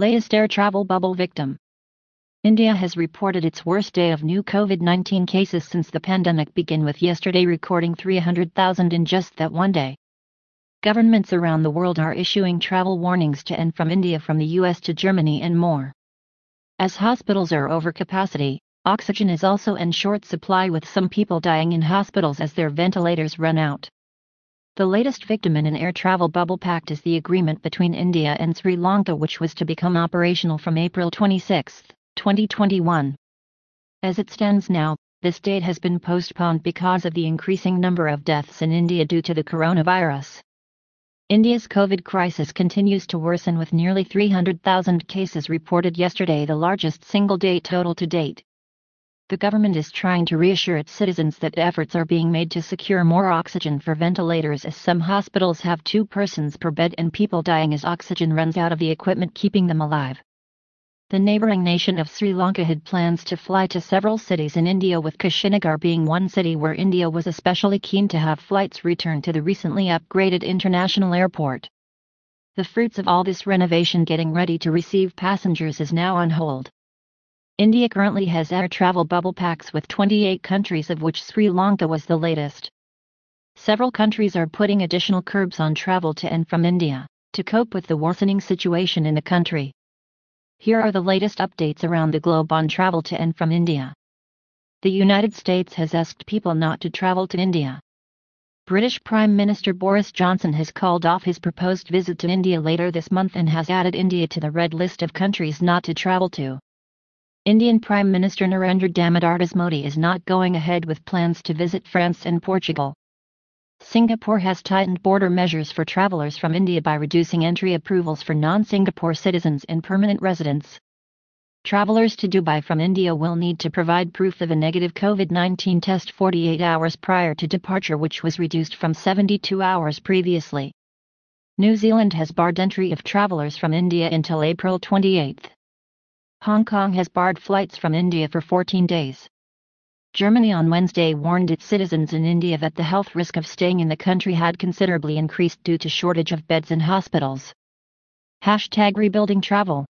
Latest air travel bubble victim. India has reported its worst day of new COVID 19 cases since the pandemic began, with yesterday recording 300,000 in just that one day. Governments around the world are issuing travel warnings to and from India from the US to Germany and more. As hospitals are over capacity, oxygen is also in short supply with some people dying in hospitals as their ventilators run out. The latest victim in an air travel bubble pact is the agreement between India and Sri Lanka which was to become operational from April 26, 2021. As it stands now, this date has been postponed because of the increasing number of deaths in India due to the coronavirus. India's COVID crisis continues to worsen with nearly 300,000 cases reported yesterday, the largest single day total to date the government is trying to reassure its citizens that efforts are being made to secure more oxygen for ventilators as some hospitals have two persons per bed and people dying as oxygen runs out of the equipment keeping them alive. The neighboring nation of Sri Lanka had plans to fly to several cities in India with Kushinagar being one city where India was especially keen to have flights return to the recently upgraded international airport. The fruits of all this renovation getting ready to receive passengers is now on hold. India currently has air travel bubble pacts with 28 countries of which Sri Lanka was the latest. Several countries are putting additional curbs on travel to and from India, to cope with the worsening situation in the country. Here are the latest updates around the globe on travel to and from India. The United States has asked people not to travel to India. British Prime Minister Boris Johnson has called off his proposed visit to India later this month and has added India to the red list of countries not to travel to. Indian Prime Minister Narendra Damodardas Modi is not going ahead with plans to visit France and Portugal. Singapore has tightened border measures for travelers from India by reducing entry approvals for non-Singapore citizens and permanent residents. Travelers to Dubai from India will need to provide proof of a negative COVID-19 test 48 hours prior to departure which was reduced from 72 hours previously. New Zealand has barred entry of travelers from India until April 28. Hong Kong has barred flights from India for 14 days. Germany on Wednesday warned its citizens in India that the health risk of staying in the country had considerably increased due to shortage of beds in hospitals. Hashtag rebuilding travel.